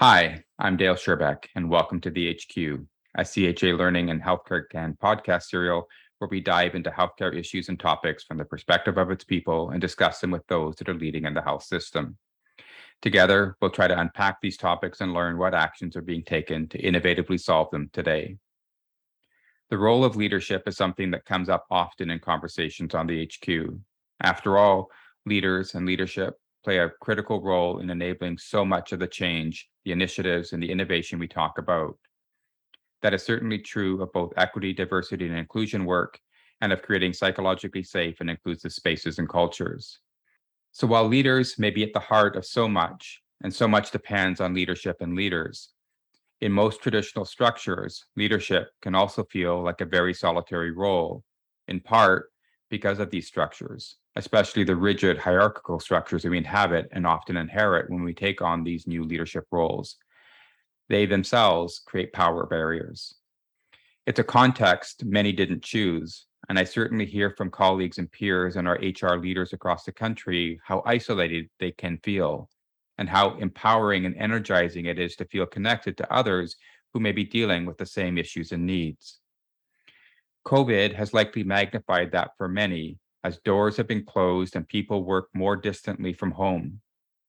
Hi, I'm Dale Sherbeck, and welcome to the HQ, a CHA Learning and HealthCareCAN podcast serial where we dive into healthcare issues and topics from the perspective of its people and discuss them with those that are leading in the health system. Together, we'll try to unpack these topics and learn what actions are being taken to innovatively solve them today. The role of leadership is something that comes up often in conversations on the HQ. After all, leaders and leadership play a critical role in enabling so much of the change, the initiatives, and the innovation we talk about. That is certainly true of both equity, diversity, and inclusion work, and of creating psychologically safe and inclusive spaces and cultures. So while leaders may be at the heart of so much, and so much depends on leadership and leaders, in most traditional structures, leadership can also feel like a very solitary role, in part because of these structures, especially the rigid hierarchical structures that we inhabit and often inherit when we take on these new leadership roles. They themselves create power barriers. It's a context many didn't choose, and I certainly hear from colleagues and peers and our HR leaders across the country how isolated they can feel and how empowering and energizing it is to feel connected to others who may be dealing with the same issues and needs. COVID has likely magnified that for many as doors have been closed and people work more distantly from home.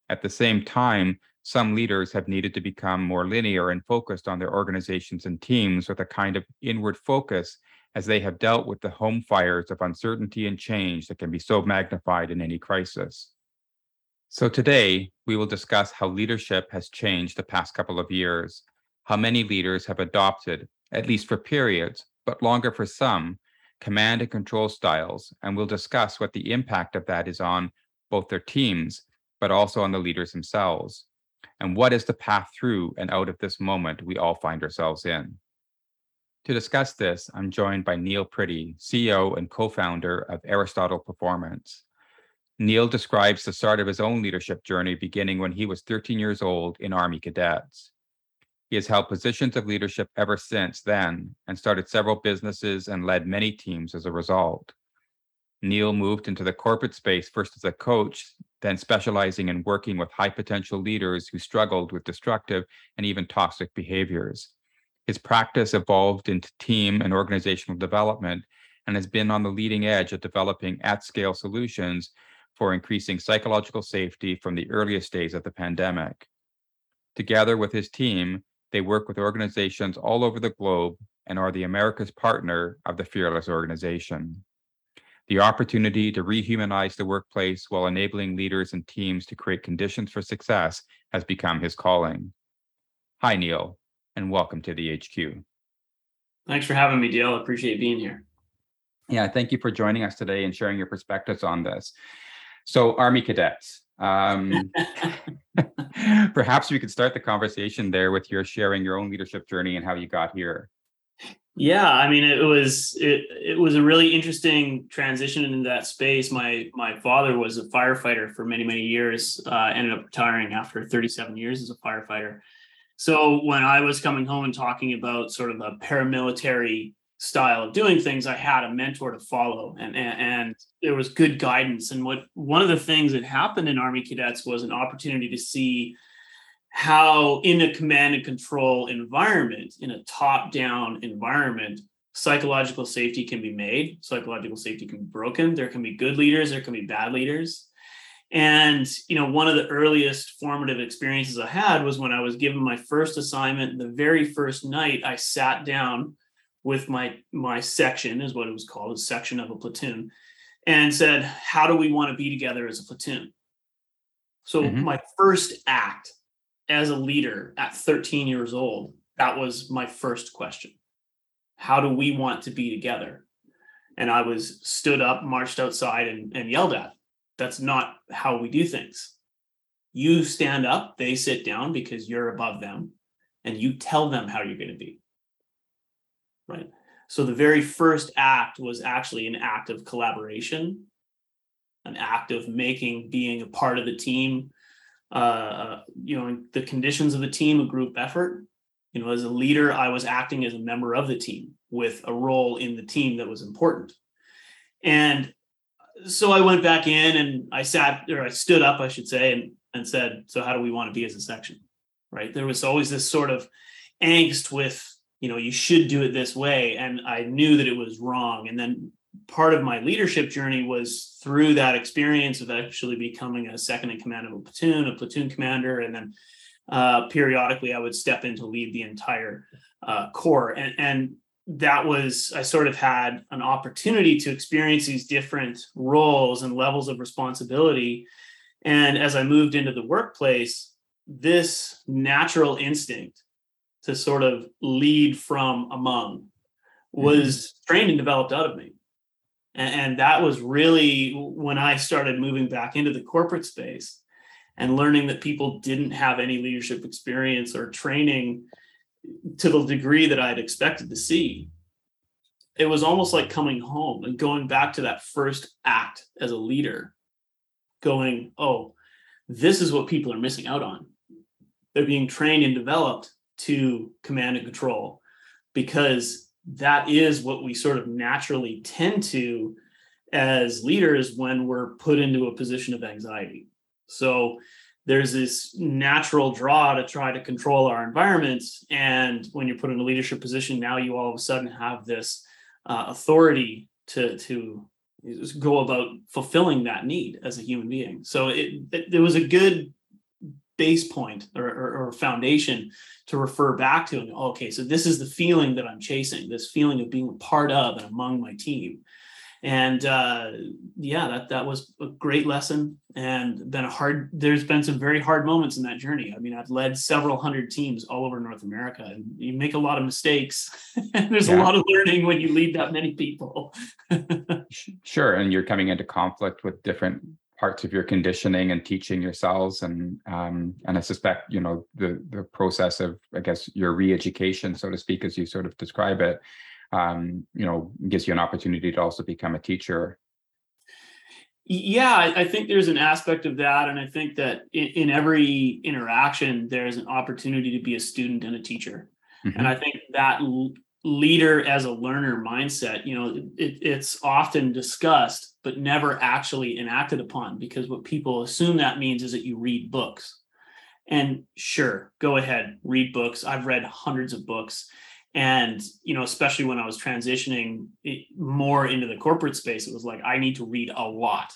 At the same time, some leaders have needed to become more linear and focused on their organizations and teams with a kind of inward focus as they have dealt with the home fires of uncertainty and change that can be so magnified in any crisis. So today, we will discuss how leadership has changed the past couple of years, how many leaders have adopted, at least for periods, but longer for some, command and control styles, and we'll discuss what the impact of that is on both their teams, but also on the leaders themselves, and what is the path through and out of this moment we all find ourselves in. To discuss this, I'm joined by Neil Pretty, CEO and co founder of Aristotle Performance. Neil describes the start of his own leadership journey beginning when he was 13 years old in Army cadets. He has held positions of leadership ever since then and started several businesses and led many teams as a result. Neil moved into the corporate space first as a coach, then specializing in working with high potential leaders who struggled with destructive and even toxic behaviors. His practice evolved into team and organizational development and has been on the leading edge of developing at scale solutions for increasing psychological safety from the earliest days of the pandemic. Together with his team, they work with organizations all over the globe and are the America's partner of the Fearless organization. The opportunity to rehumanize the workplace while enabling leaders and teams to create conditions for success has become his calling. Hi, Neil, and welcome to the HQ. Thanks for having me, Dale. Appreciate being here. Yeah, thank you for joining us today and sharing your perspectives on this. So, Army cadets, um, perhaps we could start the conversation there with your sharing your own leadership journey and how you got here. Yeah, I mean, it was it it was a really interesting transition into that space. My my father was a firefighter for many many years. Uh, ended up retiring after 37 years as a firefighter. So when I was coming home and talking about sort of the paramilitary style of doing things, I had a mentor to follow, and, and, and there was good guidance. And what one of the things that happened in Army cadets was an opportunity to see how, in a command and control environment, in a top-down environment, psychological safety can be made, psychological safety can be broken. There can be good leaders, there can be bad leaders. And you know, one of the earliest formative experiences I had was when I was given my first assignment. The very first night, I sat down with my my section is what it was called a section of a platoon and said how do we want to be together as a platoon? So mm-hmm. my first act as a leader at 13 years old that was my first question. How do we want to be together? And i was stood up marched outside and, and yelled at that's not how we do things. You stand up they sit down because you're above them and you tell them how you're going to be right? So the very first act was actually an act of collaboration, an act of making being a part of the team, uh, you know, the conditions of the team, a group effort. You know, as a leader, I was acting as a member of the team with a role in the team that was important. And so I went back in and I sat or I stood up, I should say, and, and said, So how do we want to be as a section? right? There was always this sort of angst with, you know, you should do it this way. And I knew that it was wrong. And then part of my leadership journey was through that experience of actually becoming a second in command of a platoon, a platoon commander, and then uh, periodically I would step in to lead the entire uh, corps. And, and that was, I sort of had an opportunity to experience these different roles and levels of responsibility. And as I moved into the workplace, this natural instinct to sort of lead from among was mm-hmm. trained and developed out of me. And, and that was really when I started moving back into the corporate space and learning that people didn't have any leadership experience or training to the degree that I had expected to see. It was almost like coming home and going back to that first act as a leader, going, oh, this is what people are missing out on. They're being trained and developed to command and control because that is what we sort of naturally tend to as leaders when we're put into a position of anxiety. So there's this natural draw to try to control our environment. And when you're put in a leadership position, now you all of a sudden have this uh, authority to, to go about fulfilling that need as a human being. So it, it there was a good base point or, or, or, foundation to refer back to. And okay, so this is the feeling that I'm chasing, this feeling of being a part of and among my team and uh, yeah that that was a great lesson and been a hard there's been some very hard moments in that journey i mean i've led several hundred teams all over north america and you make a lot of mistakes and there's yeah. a lot of learning when you lead that many people sure and you're coming into conflict with different parts of your conditioning and teaching yourselves and um, and i suspect you know the the process of i guess your re-education so to speak as you sort of describe it um, you know, gives you an opportunity to also become a teacher. Yeah, I, think there's an aspect of that. And I think that in, in, every interaction, there's an opportunity to be a student and a teacher. Mm-hmm. And I think that leader as a learner mindset, you know, it, it's often discussed, but never actually enacted upon because what people assume that means is that you read books. And sure, go ahead, read books. I've read hundreds of books and you know especially when i was transitioning more into the corporate space it was like i need to read a lot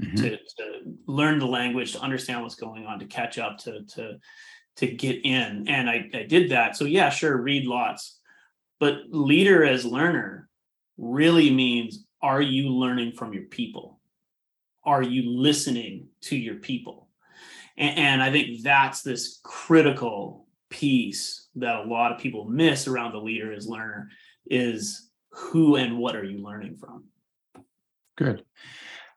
mm-hmm. to, to, learn the language to understand what's going on to catch up to to to get in and I, I did that so yeah sure read lots but leader as learner really means are you learning from your people? Are you listening to your people? And, and i think that's this critical piece that a lot of people miss around the leader as learner is who and what are you learning from? Good.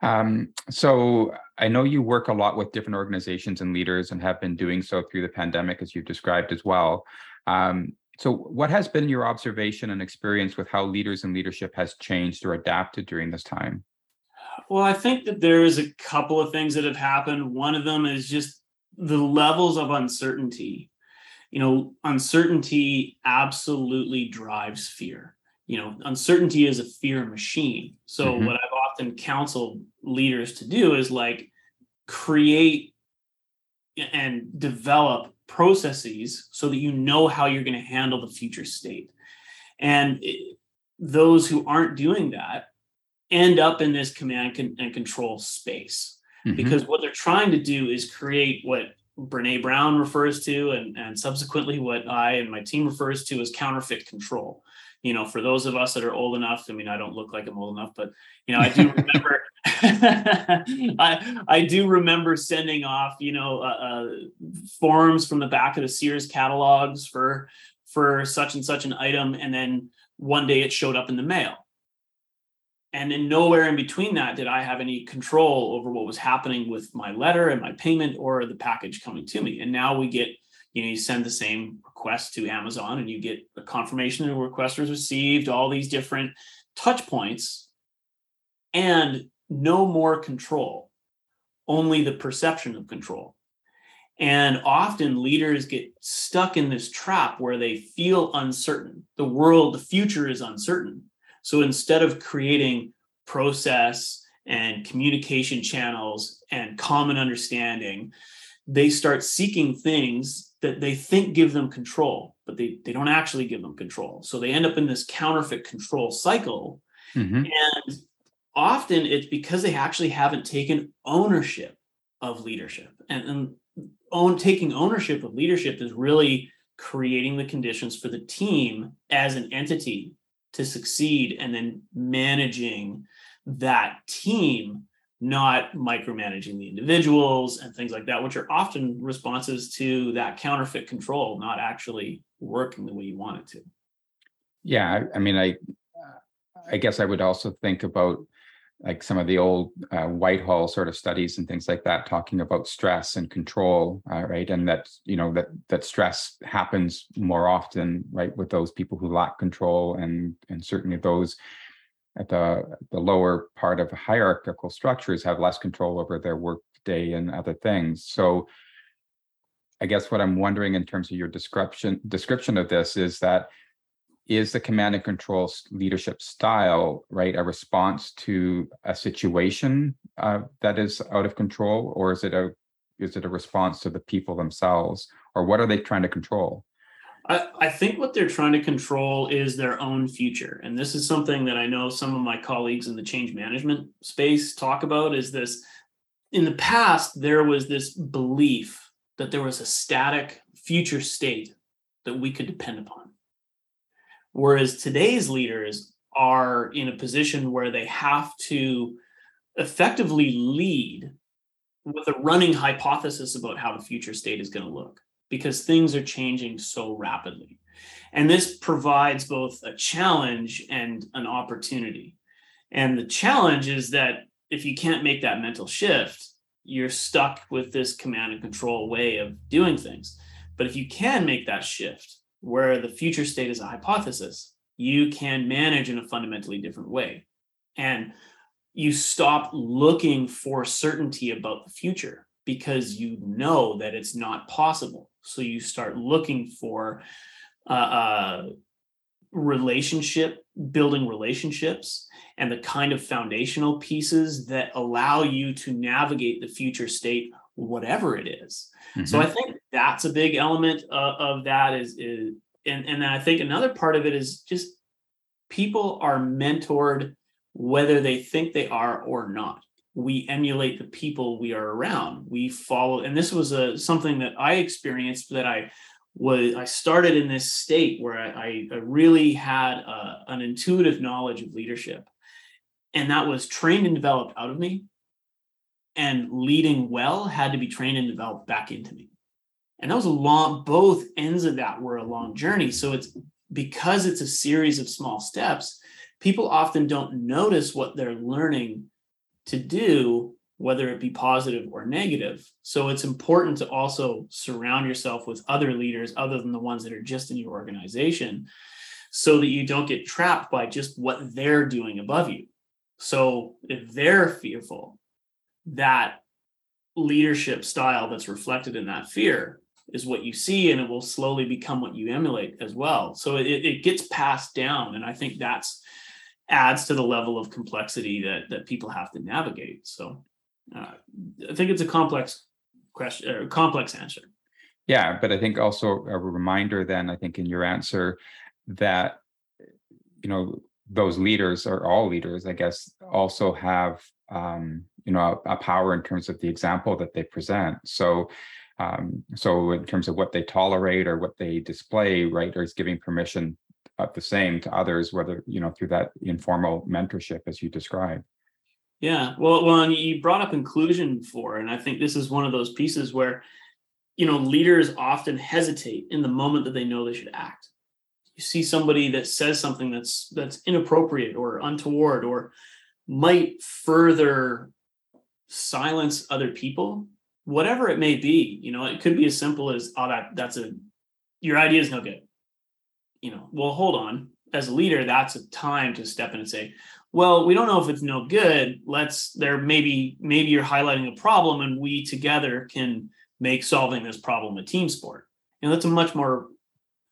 Um, so i know you work a lot with different organizations and leaders and have been doing so through the pandemic as you've described as well. Um, so what has been your observation and experience with how leaders and leadership has changed or adapted during this time well i think that there is a couple of things that have happened one of them is just the levels of uncertainty you know, uncertainty absolutely drives fear. You know, uncertainty is a fear machine. So, mm-hmm. what I've often counseled leaders to do is like create and develop processes so that you know how you're going to handle the future state. And it, those who aren't doing that end up in this command and control space mm-hmm. because what they're trying to do is create what Brene Brown refers to, and, and subsequently what I and my team refers to as counterfeit control. You know, for those of us that are old enough, I mean, I don't look like I'm old enough, but you know, I do remember, I I do remember sending off, you know, uh, uh, forms from the back of the Sears catalogs for for such and such an item, and then one day it showed up in the mail and then nowhere in between that did I have any control over what was happening with my letter and my payment or the package coming to me. And now we get, you know, you send the same request to Amazon and you get a confirmation that a request was received, all these different touch points, and no more control, only the perception of control. And often leaders get stuck in this trap where they feel uncertain. The world, the future is uncertain so instead of creating process and communication channels and common understanding, they start seeking things that they think give them control, but they, they don't actually give them control. So they end up in this counterfeit control cycle. Mhm. And often it's because they actually haven't taken ownership of leadership. And, and own taking ownership of leadership is really creating the conditions for the team as an entity to succeed and then managing that team not micromanaging the individuals and things like that which are often responses to that counterfeit control not actually working the way you want it to Yeah, I, I mean, I, I guess I would also think about like some of the old uh, Whitehall sort of studies and things like that, talking about stress and control, uh, right? And that you know that that stress happens more often, right, with those people who lack control, and and certainly those at the the lower part of hierarchical structures have less control over their work day and other things. So. I guess what I'm wondering in terms of your description description of this is that is the command and control leadership style right a response to a situation uh, that is out of control or is it a is it a response to the people themselves or what are they trying to control I, I think what they're trying to control is their own future. And this is something that I know some of my colleagues in the change management space talk about is this in the past, there was this belief that there was a static future state that we could depend upon. Whereas today's leaders are in a position where they have to effectively lead with a running hypothesis about how the future state is going to look because things are changing so rapidly. And this provides both a challenge and an opportunity. And the challenge is that if you can't make that mental shift, you're stuck with this command and control way of doing things. But if you can make that shift where the future state is a hypothesis, you can manage in a fundamentally different way. And you stop looking for certainty about the future because you know that it's not possible. So you start looking for uh, uh, relationship, building relationships, and the kind of foundational pieces that allow you to navigate the future state, whatever it is. So I think that's a big element of, of that is, is and, and then I think another part of it is just people are mentored whether they think they are or not. We emulate the people we are around. We follow and this was a something that i experienced that i was i started in this state where i, I really had a, an intuitive knowledge of leadership. And that was trained and developed out of me. And leading well had to be trained and developed back into me and that was a long both ends of that were a long journey so it's because it's a series of small steps people often don't notice what they're learning to do, whether it be positive or negative. So it's important to also surround yourself with other leaders other than the ones that are just in your organization so that you don't get trapped by just what they're doing above you. So if they're fearful, that leadership style that's reflected in that fear is what you see and it will slowly become what you emulate as well so it, it gets passed down and i think that's adds to the level of complexity that that people have to navigate. So uh, I think it's a complex question or complex answer. Yeah, but I think also a reminder then, I think in your answer that, you know, those leaders or all leaders, I guess, also have, um, you know, a, a power in terms of the example that they present. So, um, so in terms of what they tolerate or what they display, right, or giving permission of the same to others, whether, you know, through that informal mentorship as you described. Yeah, well, well, and you brought up inclusion before, and I think this is one of those pieces where, you know, leaders often hesitate in the moment that they know they should act. You see somebody that says something that's that's inappropriate or untoward or might further silence other people, whatever it may be. You know, it could be as simple as, "Oh, that that's a your idea is no good." You know, well, hold on. As a leader, that's a time to step in and say, well we don't know if it's no good let's there maybe maybe you're highlighting a problem and we together can make solving this problem a team sport and that's a much more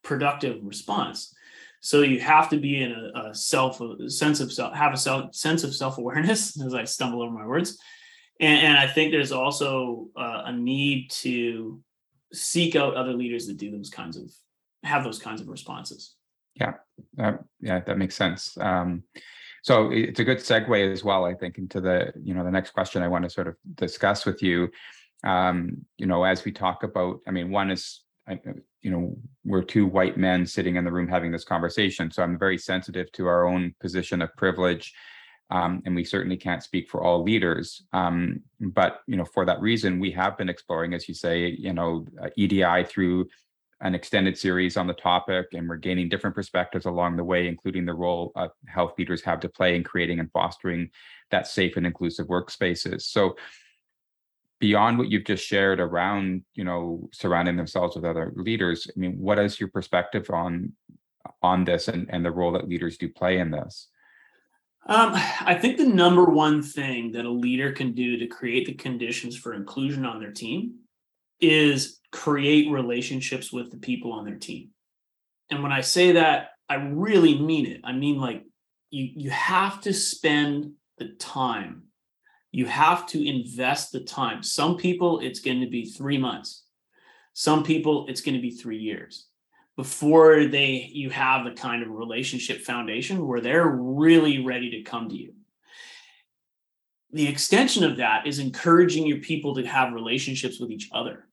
productive response so you have to be in a, a self a sense of self have a self, sense of self-awareness as i stumble over my words and, and i think there's also uh, a need to seek out other leaders that do those kinds of have those kinds of responses. Uh, yeah, that makes sense. Um, so it's a good segue as well, I think, into the you know the next question I want to sort of discuss with you. Um, you know, as we talk about, I mean, one is, you know, we're two white men sitting in the room having this conversation, so I'm very sensitive to our own position of privilege. Um, and we certainly can't speak for all leaders. Um, but you know, for that reason, we have been exploring, as you say, you know, uh, EDI through an extended series on the topic, and we're gaining different perspectives along the way, including the role uh, health leaders have to play in creating and fostering that safe and inclusive workspaces. So, beyond what you've just shared around, you know, surrounding themselves with other leaders, I mean, what is your perspective on on this and, and the role that leaders do play in this? Um, I think the number one thing that a leader can do to create the conditions for inclusion on their team is create relationships with the people on their team. And when I say that, I really mean it. I mean like you you have to spend the time. You have to invest the time. Some people it's going to be 3 months. Some people it's going to be 3 years before they you have the kind of relationship foundation where they're really ready to come to you. The extension of that is encouraging your people to have relationships with each other.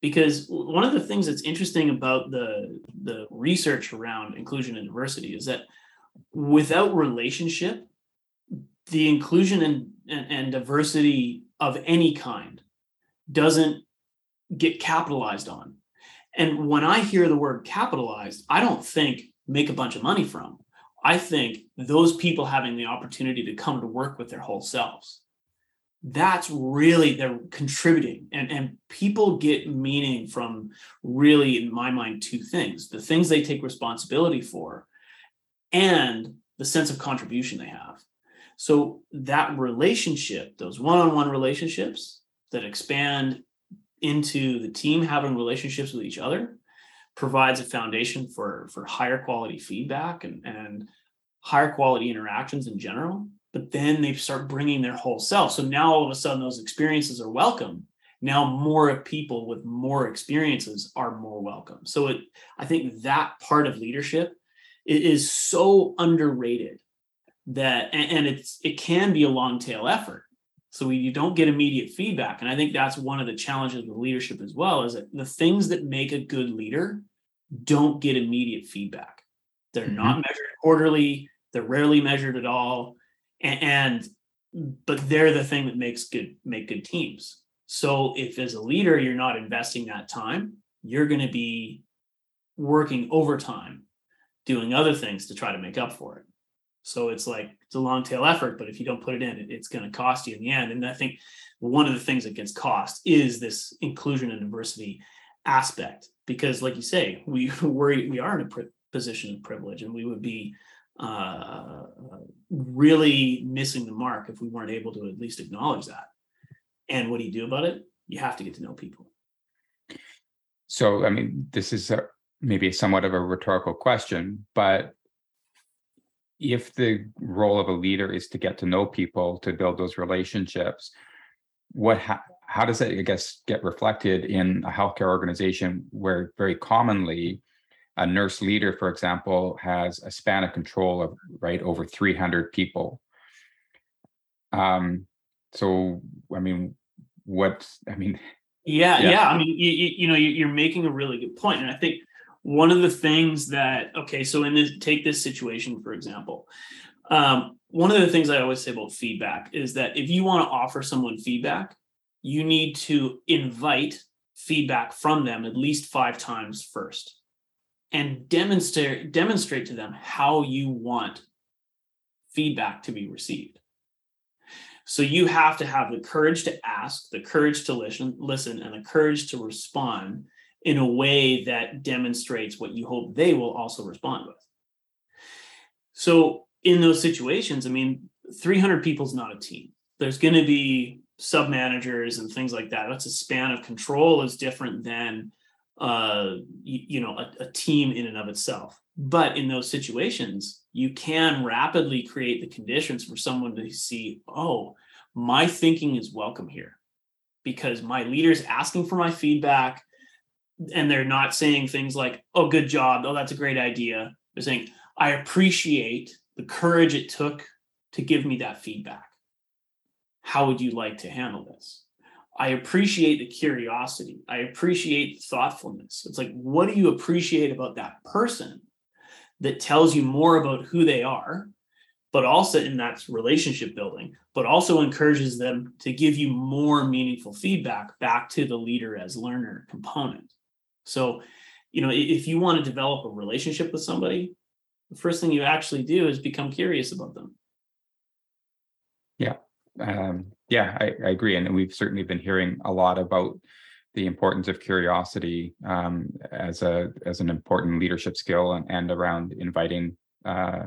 Because one of the things that's interesting about the the research around inclusion and diversity is that without relationship the inclusion and, and, and diversity of any kind doesn't get capitalized on and when i hear the word capitalized i don't think make a bunch of money from. I think those people having the opportunity to come to work with their whole selves. That's really they're contributing and and people get meaning from really in my mind two things the things they take responsibility for and the sense of contribution they have. So that relationship those one-on-one relationships that expand into the team having relationships with each other provides a foundation for for higher quality feedback and and higher quality interactions in general but then they start bringing their whole self. So now all of a sudden those experiences are welcome. Now more people with more experiences are more welcome. So it, I think that part of leadership is so underrated that, and it's it can be a long tail effort. So we, you don't get immediate feedback, and I think that's one of the challenges with leadership as well. Is that the things that make a good leader don't get immediate feedback. They're mm-hmm. not measured quarterly. They're rarely measured at all and, but they're the thing that makes good make good teams so if as a leader you're not investing that time you're going to be working overtime doing other things to try to make up for it so it's like it's a long tail effort but if you don't put it in it, it's going to cost you in the end and i think one of the things that gets cost is this inclusion and diversity aspect because like you say we we we are in a position of privilege and we would be uh, really missing the mark if we weren't able to at least acknowledge that. And what do you do about it? You have to get to know people. So, I mean, this is a, maybe somewhat of a rhetorical question, but if the role of a leader is to get to know people, to build those relationships, what ha- how does that, I guess, get reflected in a healthcare organization where very commonly a nurse leader, for example, has a span of control of right over 300 people. Um, so, I mean, what, I mean, yeah, yeah, yeah. I mean, you, you know, you're making a really good. And I think one of the things that, okay, so in this, take this situation, for example. Um, one of the things I always say about feedback is that if you want to offer someone feedback, you need to invite feedback from them at least five times first and demonstrate demonstrate to them how you want feedback to be received so you have to have the courage to ask the courage to listen listen and the courage to respond in a way that demonstrates what you hope they will also respond with. So in those situations i mean 300 people is not a team. There's going to be sub managers and things like that. That's a span of control is different than uh, you, you know a, a team in and of itself. But in those situations you can rapidly create the conditions for someone to see oh my thinking is welcome here. Because my leader's asking for my feedback and they're not saying things like, oh, good job. Oh, that's a great idea. They're saying, I appreciate the courage it took to give me that feedback. How would you like to handle this? I appreciate the curiosity. I appreciate the thoughtfulness. It's like, what do you appreciate about that person that tells you more about who they are, but also in that relationship building, but also encourages them to give you more meaningful feedback back to the leader as learner component. So, you know, if you want to develop a relationship with somebody, the first thing you actually do is become curious about them. Yeah. Um, yeah, I, I, agree. And we've certainly been hearing a lot about the importance of curiosity um, as a as an important leadership skill and, and around inviting uh,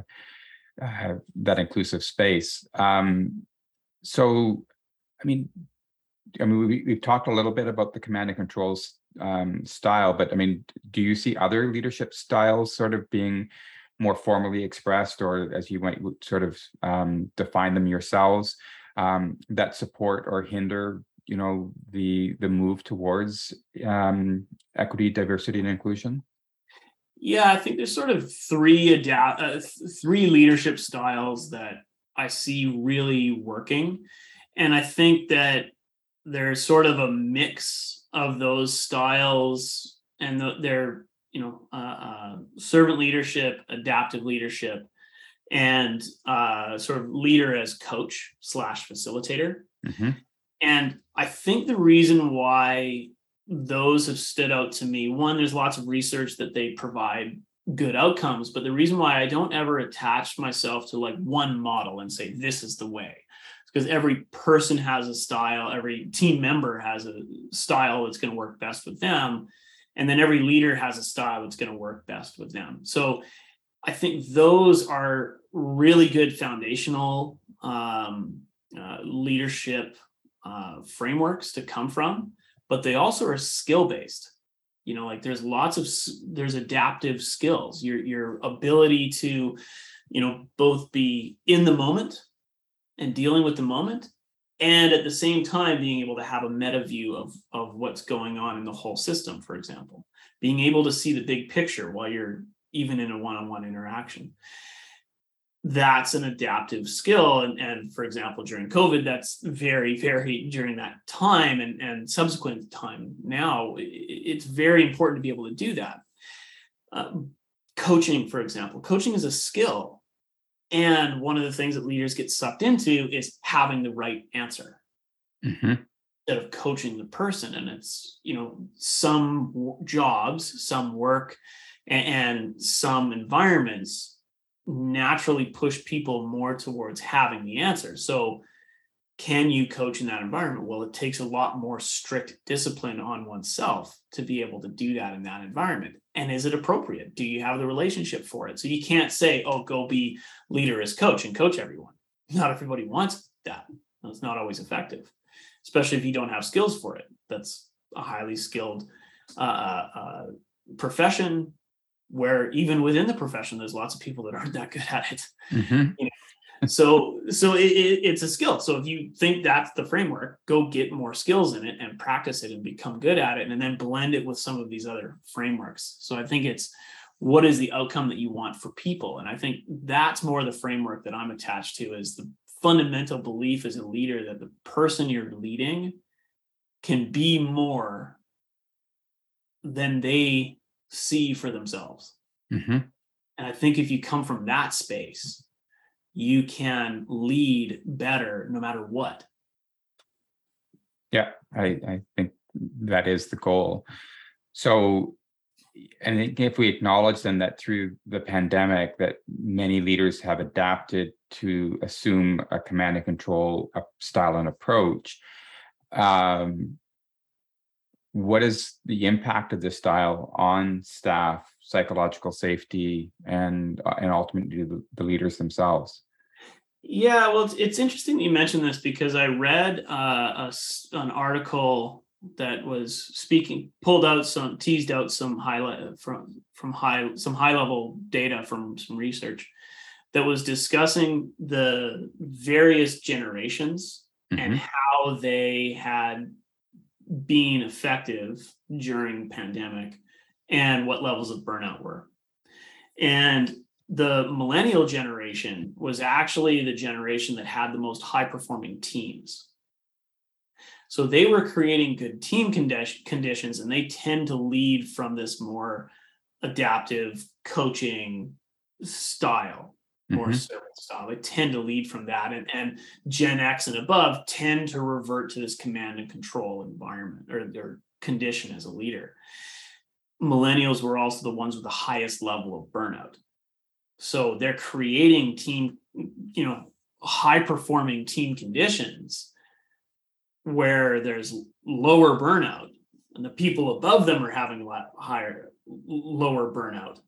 uh, that inclusive space. Um, so, I mean, I mean, we, we've talked a little bit about the command and controls um, style, but I mean, do you see other leadership styles sort of being more formally expressed, or as you might sort of um, define them yourselves, um, that support or hinder, you know, the the move towards um, equity, diversity, and inclusion? Yeah, I think there's sort of three adapt uh, three leadership styles that I see really working, and I think that there's sort of a mix of those styles and the, they're you know uh, uh, servant leadership adaptive leadership and uh, sort of leader as coach slash facilitator mm-hmm. and i think the reason why those have stood out to me one there's lots of research that they provide good outcomes but the reason why i don't ever attach myself to like one model and say this is the way because every person has a style every team member has a style that's going to work best with them and then every leader has a style that's going to work best with them. So i think those are really good foundational um, uh, leadership uh, frameworks to come from but they also are skill based you know like there's lots of there's adaptive skills. Your your ability to you know both be in the moment and dealing with the moment and at the same time being able to have a meta view of of what's going on in the whole system for example. Being able to see the big picture while you're even in a one-on-one interaction. That's an adaptive skill and, and for example during covid that's very very during that time and, and subsequent time now it's very important to be able to do that. Um, coaching for example. Coaching is a skill and one of the things that leaders get sucked into is having the right answer mm-hmm. instead of coaching the person. And it's, you know, some jobs, some work, and, and some environments naturally push people more towards having the answer. So, can you coach in that environment? Well, it takes a lot more strict discipline on oneself to be able to do that in that environment. And is it appropriate? Do you have the relationship for it? So you can't say oh go be leader as coach and coach everyone. Not everybody wants that. It's not always effective especially if you don't have skills for it. That's a highly skilled uh, uh, uh profession where even within the profession there's lots of people that aren't that good at it. Mm-hmm. you so so it, it, it's a skill. So if you think that's the framework go get more skills in it and practice it and become good at it and then blend it with some of these other frameworks. So i think it's what is the outcome that you want for people? And i think that's more the framework that i'm attached to is the fundamental belief as a leader that the person you're leading can be more than they see for themselves. Mm-hmm. and i think if you come from that space you can lead better no matter what. Yeah, I, I think that is the goal. So, and if we acknowledge then that through the pandemic that many leaders have adapted to assume a command and control style and approach, um, what is the impact of this style on staff psychological safety and uh, and ultimately the, the, leaders themselves yeah well it's, it's interesting that you mentioned this because i read uh, a, an article that was speaking pulled out some teased out some highlight from from high some high level data from some research that was discussing the various generations mm-hmm. and how they had being effective during pandemic and what levels of burnout were. And the millennial generation was actually the generation that had the most high performing teams. So they were creating good team condi- conditions and they tend to lead from this more adaptive coaching style or Mhm. service style. They tend to lead from that. And, and Gen X and above tend to revert to this command and control environment or their condition as a leader. Millennials were also the ones with the highest level of burnout. So they're creating team, you know, high performing team conditions where there's lower burnout and the people above them are having la- higher lower burnout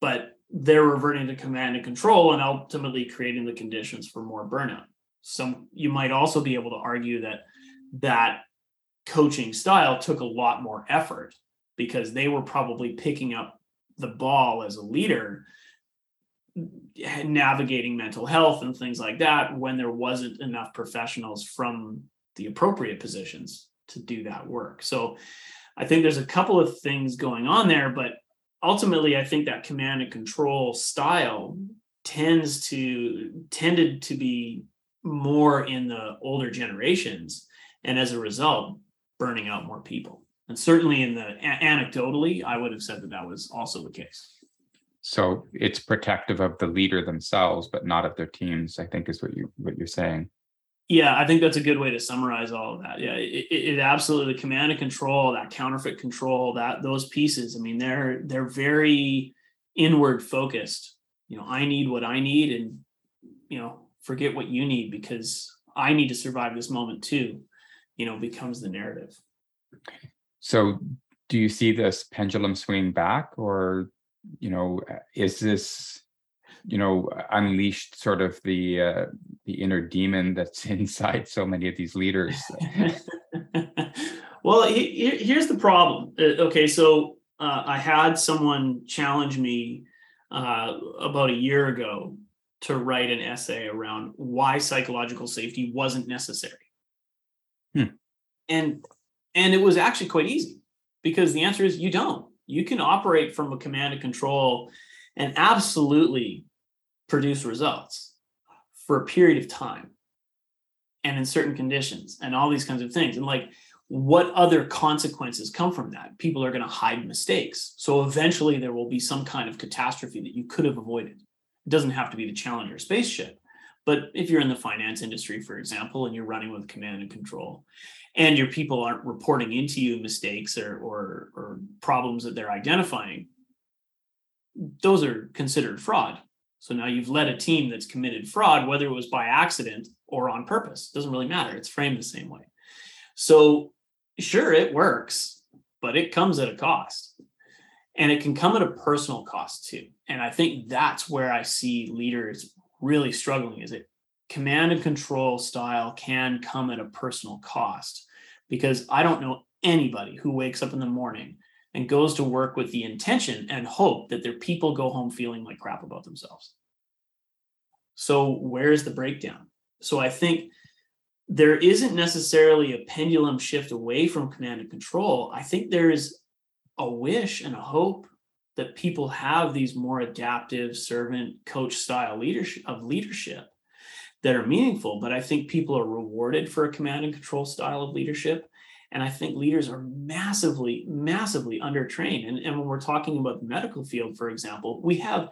but they're reverting to command and control and ultimately creating the conditions for more burnout some you might also be able to argue that that coaching style took a lot more effort because they were probably picking up the ball as a leader navigating mental health and things like that when there wasn't enough professionals from the appropriate positions to do that work. So I think there's a couple of things going on there, but ultimately I think that command and control style tends to tended to be more in the older generations and as a result burning out more people. And certainly in the anecdotally I would have said that that was also the case. So it's protective of the leader themselves, but not of their teams. I think is what you what you're saying. Yeah, I think that's a good way to summarize all of that. Yeah, it, it, it, absolutely the command and control, that counterfeit control, that those pieces. I mean, they're they're very inward focused. You know, I need what I need, and you know, forget what you need because I need to survive this moment too. You know, becomes the narrative. So, do you see this pendulum swinging back, or you know, is this you know unleashed sort of the uh, the inner demon that's inside so many of these leaders? Well he, here's the problem. Uh, okay so uh, i had someone challenge me uh, about a year ago to write an essay around why psychological safety wasn't necessary. Hmm. and and it was actually quite easy because the answer is you don't. You can operate from a command and control and absolutely produce results for a period of time and in certain conditions and all these kinds of things. And like what other consequences come from that? People are going to hide mistakes. So eventually there will be some kind of catastrophe that you could have avoided. It doesn't have to be the challenger spaceship but if you're in the finance industry for example and you're running with command and control and your people aren't reporting into you mistakes or or, or problems that they're identifying those are considered fraud so now you've led a team that's committed fraud, whether it was by accident or on purpose. It doesn't really matter. It's framed the same way. So sure, it works, but it comes at a cost. And it can come at a personal cost too. And I think that's where I see leaders really struggling is it command and control style can come at a personal cost because I don't know anybody who wakes up in the morning and goes to work with the intention and hope that their people go home feeling like crap about themselves. So, where's the breakdown? So, I think there isn't necessarily a pendulum shift away from command and control. I think there is a wish and a hope that people have these more adaptive servant coach style leadership of leadership that are meaningful but i think people are rewarded for a command and control style of leadership and I think leaders are massively, massively undertrained. And, and when we're talking about the medical field, for example, we have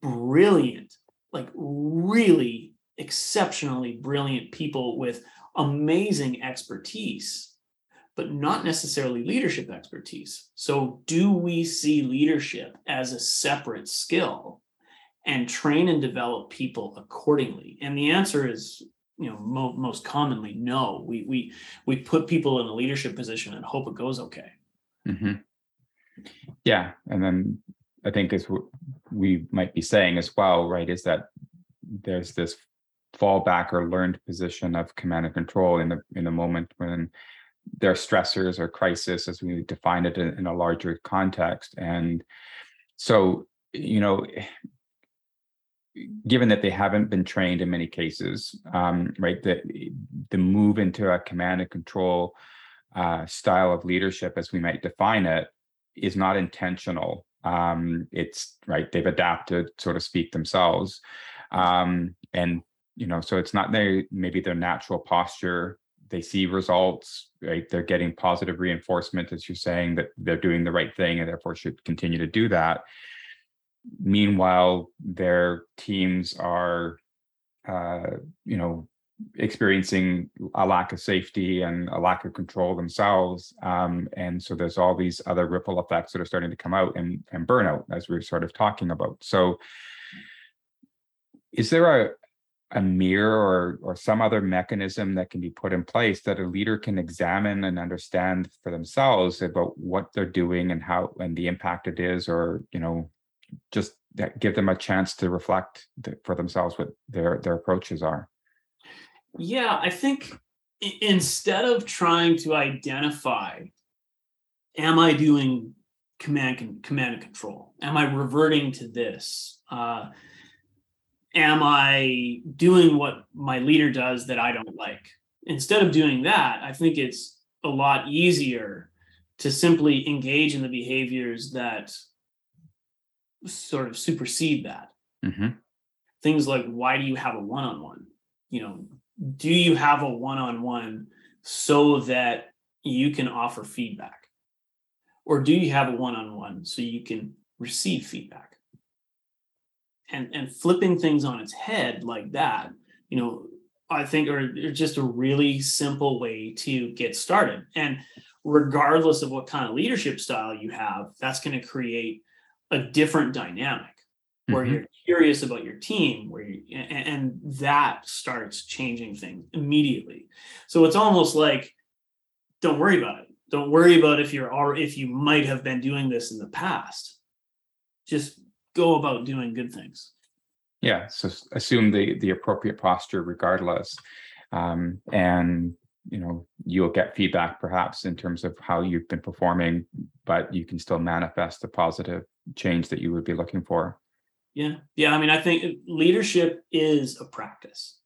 brilliant, like really exceptionally brilliant people with amazing expertise, but not necessarily leadership expertise. So, do we see leadership as a separate skill and train and develop people accordingly? And the answer is you know mo- most commonly no we we we put people in a leadership position and hope it goes okay mm-hmm. yeah and then i think as what we might be saying as well right is that there's this fallback or learned position of command and control in the in the moment when there are stressors or crisis as we define it in, in a larger context and so you know given that they haven't been trained in many cases, um, right, the the move into a command and control uh, style of leadership, as we might define it, is not intentional. Um, it's right; they've adapted, so to speak, themselves, um, and you know, so it's not their maybe their natural posture. They see results, right? They're getting positive reinforcement, as you're saying, that they're doing the right thing, and therefore should continue to do that. Meanwhile, their teams are, uh, you know, experiencing a lack of safety and a lack of control themselves. Um, and so there's all these other ripple effects that are starting to come out and, and burnout, as we are sort of talking about. So is there a, a mirror or, or some other mechanism that can be put in place that a leader can examine and understand for themselves about what they're doing and how and the impact it is or you know just give them a chance to reflect for themselves what their their approaches are yeah, I think instead of trying to identify, am I doing command command and control? Am I reverting to this? Uh, am I doing what my leader does that I don't like? Instead of doing that, I think it's a lot easier to simply engage in the behaviors that sort of supersede that. Mm-hmm. Things like why do you have a one-on-one? You know, do you have a one-on-one so that you can offer feedback or do you have a one-on-one so you can receive feedback and and flipping things on its head like that you know i think are, are just a really simple way to get started and regardless of what kind of leadership style you have that's going to create a different dynamic where mm-hmm. you're curious about your team where you, and that starts changing things immediately. So it's almost like don't worry about it. Don't worry about if you're if you might have been doing this in the past. Just go about doing good things. Yeah so assume the the appropriate posture regardless um, and you know you'll get feedback perhaps in terms of how you've been performing but you can still manifest the positive change that you would be looking for yeah. Yeah. I mean, I think leadership is a practice.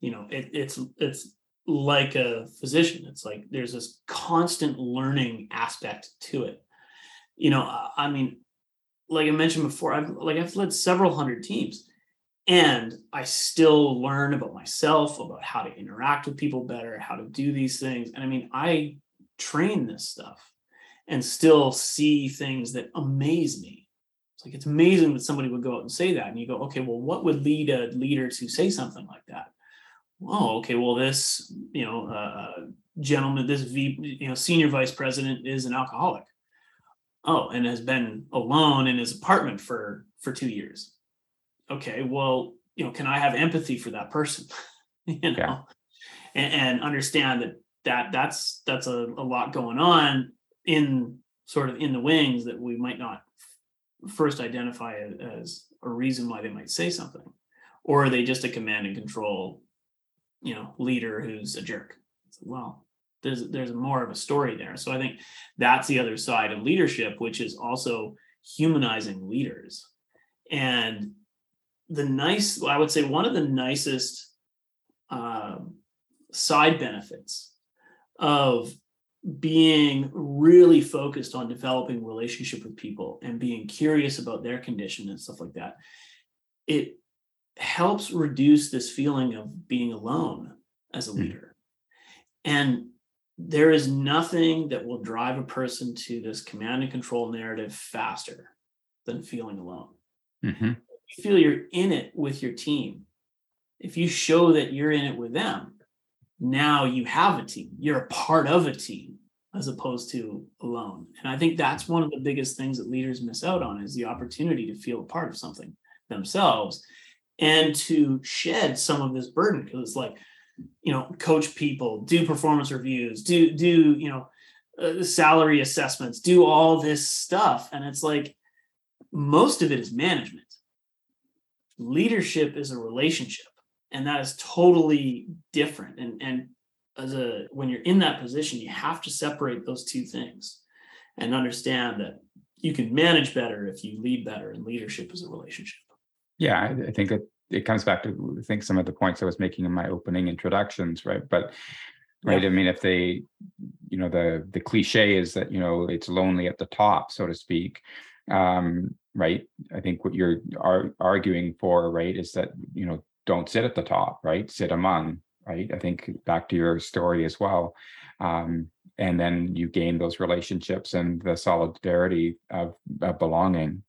You know, it, it's it's like a physician. It's like there's this constant learning aspect to it. You know, I mean, like I mentioned before, I've like I've led several hundred teams and I still learn about myself, about how to interact with people better, how to do these things. And I mean, I train this stuff and still see things that amaze me it's like it's amazing that somebody would go out and say that, and you go, okay, well, what would lead a leader to say something like that? Oh, okay, well, this you know uh, uh gentleman, this V, you know, senior vice president is an alcoholic. Oh, and has been alone in his apartment for for two years. Okay, well, you know, can I have empathy for that person? you know, yeah. and, and, understand that that that's that's a, a lot going on in sort of in the wings that we might not first identify as a reason why they might say something. Or are they just a command and control you know leader who's a jerk? Well there's there's more of a story there. So i think that's the other side of leadership which is also humanizing leaders. And the nice i would say one of the nicest uh, side benefits of being really focused on developing relationship with people and being curious about their condition and stuff like that it helps reduce this feeling of being alone as a hmm. leader mm. and there is nothing that will drive a person to this command and control narrative faster than feeling alone mm-hmm. you feel you're in it with your team if you show that you're in it with them now you have a team. You're a part of a team as opposed to alone. And i think that's one of the biggest things that leaders miss out on is the opportunity to feel a part of something themselves and to shed some of this burden. Because it's like you know coach people do performance reviews do do you know uh, salary assessments do all this stuff. And it's like most of it is management. Leadership is a relationship and that is totally different and and as a when you're in that position you have to separate those two things and understand that you can manage better if you lead better and leadership is a relationship yeah i think that it comes back to i think some of the points i was making in my opening introductions right but right? Yeah. I mean, if they, you know, the the cliche is that you know it's lonely at the top, so to speak. Um, right. I think what you're are arguing for, right, is that you know don't sit at the top, right? Sit among, right? I think back to your story as well. Um, and then you gain those relationships and the solidarity of, of belonging.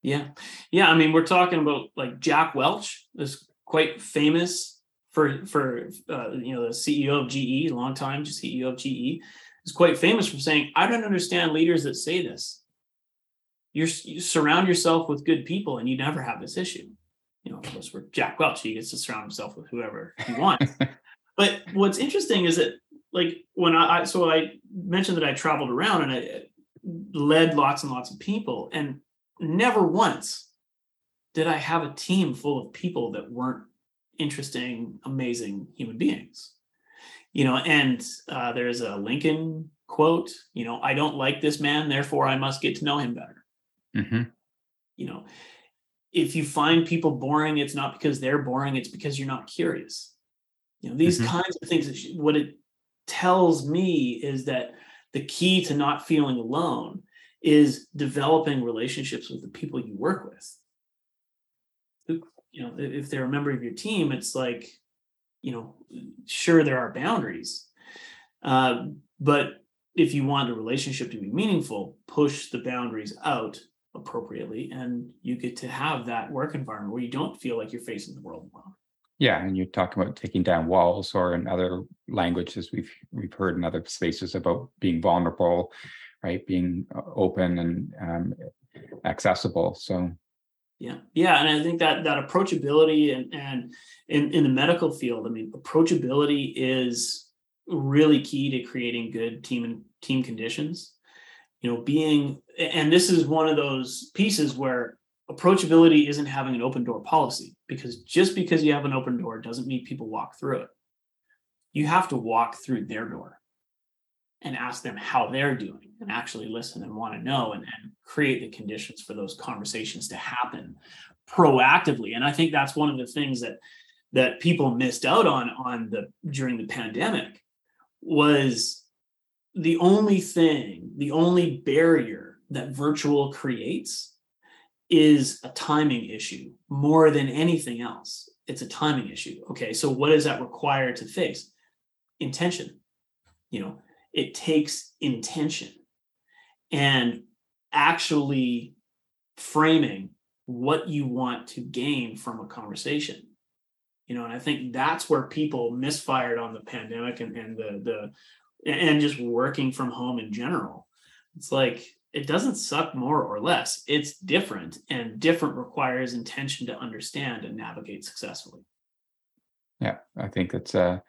Yeah. Yeah. I mean, we're talking about like Jack Welch is quite famous for, for, uh, you know, the CEO of GE, long time CEO of GE is quite famous for saying, I don't understand leaders that say this. You're, you surround yourself with good people and you never have this issue. You know, of course, we're Jack Welch, he gets to surround himself with whoever he wants. but what's interesting is that like when I, I so I mentioned that I traveled around and I led lots and lots of people and never once did I have a team full of people that weren't interesting, amazing human beings. You know, and uh, there's a Lincoln quote, you know, I don't like this man, therefore I must get to know him better. Mm-hmm. You know, if you find people boring, it's not because they're boring, it's because you're not curious. You know, these Mhm. kinds of things, what it tells me is that the key to not feeling alone is developing relationships with the people you work with. You know, if if they're a member of your team, it's like, you know, sure there are boundaries, uh, but if you want a relationship to be meaningful, push the boundaries out appropriately, and you get to have that work environment where you don't feel like you're facing the world alone. Yeah, and you're talking about taking down walls, or in other languages we've we've heard in other spaces about being vulnerable, right? Being uh, open and um, accessible. So Yeah, yeah, and I think that that approachability and and in in the medical field, I mean, approachability is really key to creating good team and team conditions. You know, being and this is one of those pieces where approachability isn't having an open door policy because just because you have an open door doesn't mean people walk through it. You have to walk through their door and ask them how they're doing and actually listen and want to know and, and create the conditions for those conversations to happen proactively and i think that's one of the things that that people missed out on on the during the pandemic was the only thing the only barrier that virtual creates is a timing issue more than anything else. It's a timing issue. Okay so what does that require to face intention. You know it takes intention. And actually framing what you want to gain from a conversation. You know and i think that's where people misfired on the pandemic and, and the the and just working from home in general it's like it doesn't suck more or less it's different and different requires intention to understand and navigate successfully yeah, I think it's a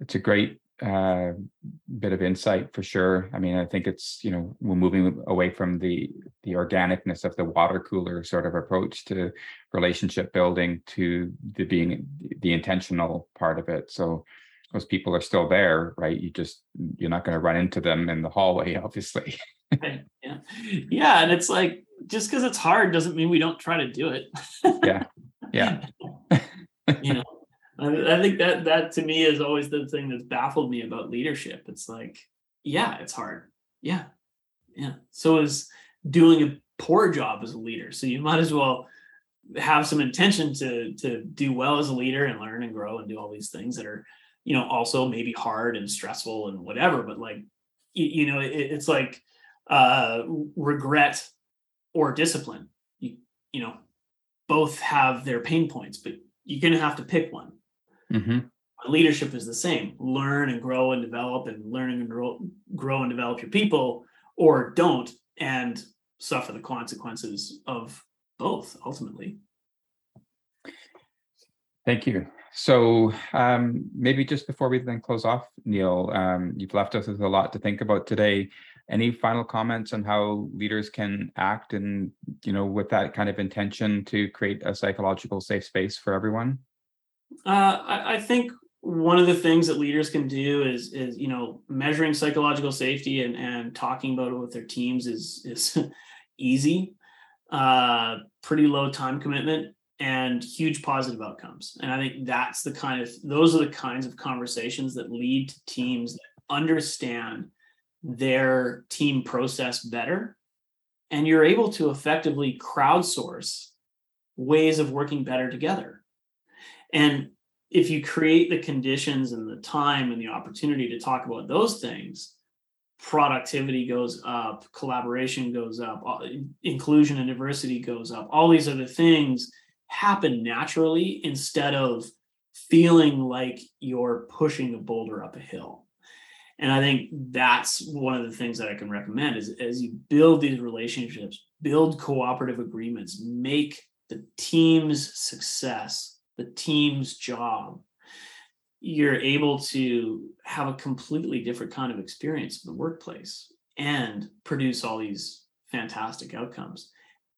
it's a great uh, bit of insight for sure. I mean, I think it's you know we're moving away from the the organicness of the water cooler sort of approach to relationship building to the being the intentional part of it. So those people are still there, right? You just you're not going to run into them in the hallway, obviously. Right, yeah yeah and it's like just because it's hard doesn't mean we don't try to do it Yeah, yeah. you know I, I think that that to me is always the thing that's baffled me about leadership it's like yeah it's hard yeah yeah so is doing a poor job as a leader so you might as well have some intention to to do well as a leader and learn and grow and do all these things that are you know also maybe hard and stressful and whatever but like you, you know it, it's like uh regret or discipline. You you know both have their pain points but you're going to have to pick one. Hmm leadership is the same. Learn and grow and develop and learn and grow, grow and develop your people or don't and suffer the consequences of both ultimately. Thank you. So um, maybe just before we then close off, Neil, um, you've left us with a lot to think about today. Any final comments on how leaders can act and, you know, with that kind of intention to create a psychological safe space for everyone? Uh, I, I think one of the things that leaders can do is is you know measuring psychological safety and and talking about it with their teams is is easy, uh, pretty low time commitment. And huge positive outcomes. And I think that's the kind of those are the kinds of conversations that lead to teams that understand their team process better. And you're able to effectively crowdsource ways of working better together. And if you create the conditions and the time and the opportunity to talk about those things, productivity goes up, collaboration goes up, uh, inclusion and diversity goes up. All these other things happen naturally instead of feeling like you're pushing a boulder up a hill. And I think that's one of the things that I can recommend is as you build these relationships, build cooperative agreements, make the team's success, the team's job, you're able to have a completely different kind of experience in the workplace and produce all these fantastic outcomes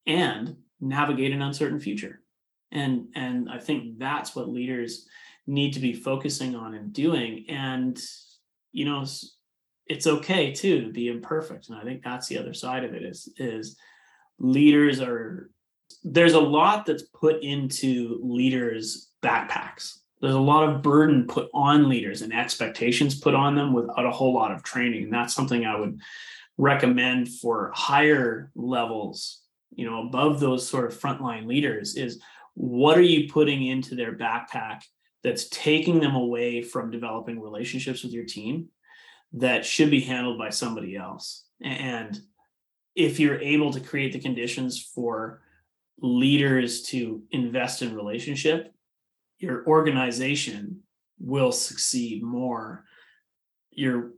and navigate an uncertain future. And and I think that's what leaders need to be focusing on and doing. And you know, it's okay too to be imperfect. And I think that's the other side of it is is leaders are there's a lot that's put into leaders backpacks there's a lot of burden put on leaders and expectations put on them without a whole lot of training and that's something i would recommend for higher levels you know above those sort of frontline leaders is what are you putting into their backpack that's taking them away from developing relationships with your team that should be handled by somebody else and if you're able to create the conditions for leaders to invest in relationship, your organization will succeed more. Your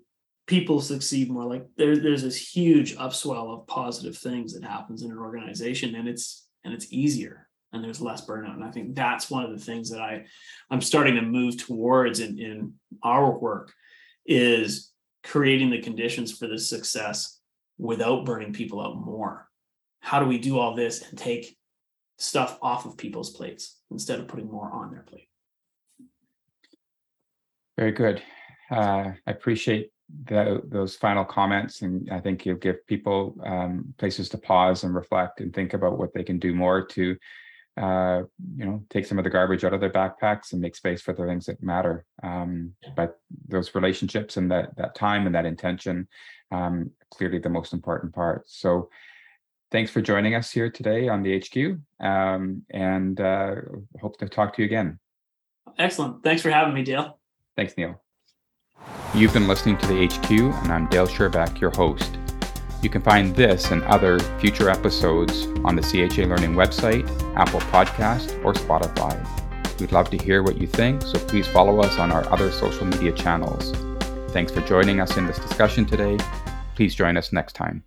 people succeed more. Like there, there's this huge upswell of positive things that happens in an organization, and it's and it's easier and there's less burnout. And I think that's one of the things that I I'm starting to move towards in, in our work is creating the conditions for this success without burning people out more. How do we do all this and take stuff off of people's plates instead of putting more on their plate. Very good. Uh, I appreciate the, those final comments, and I think you'll give people um, places to pause and reflect and think about what they can do more to, uh, you know, take some of the garbage out of their backpacks and make space for the things that matter. Um, but those relationships and that that time and that intention, um, clearly the most important part. So thanks for joining us here today on the HQ um, and uh, hope to talk to you again. Excellent. Thanks for having me, Dale. Thanks, Neil. You've been listening to the HQ, and I'm Dale Sherback, your host. You can find this and other future episodes on the CHA Learning website, Apple Podcast, or Spotify. We'd love to hear what you think, so please follow us on our other social media channels. Thanks for joining us in this discussion today. Please join us next time.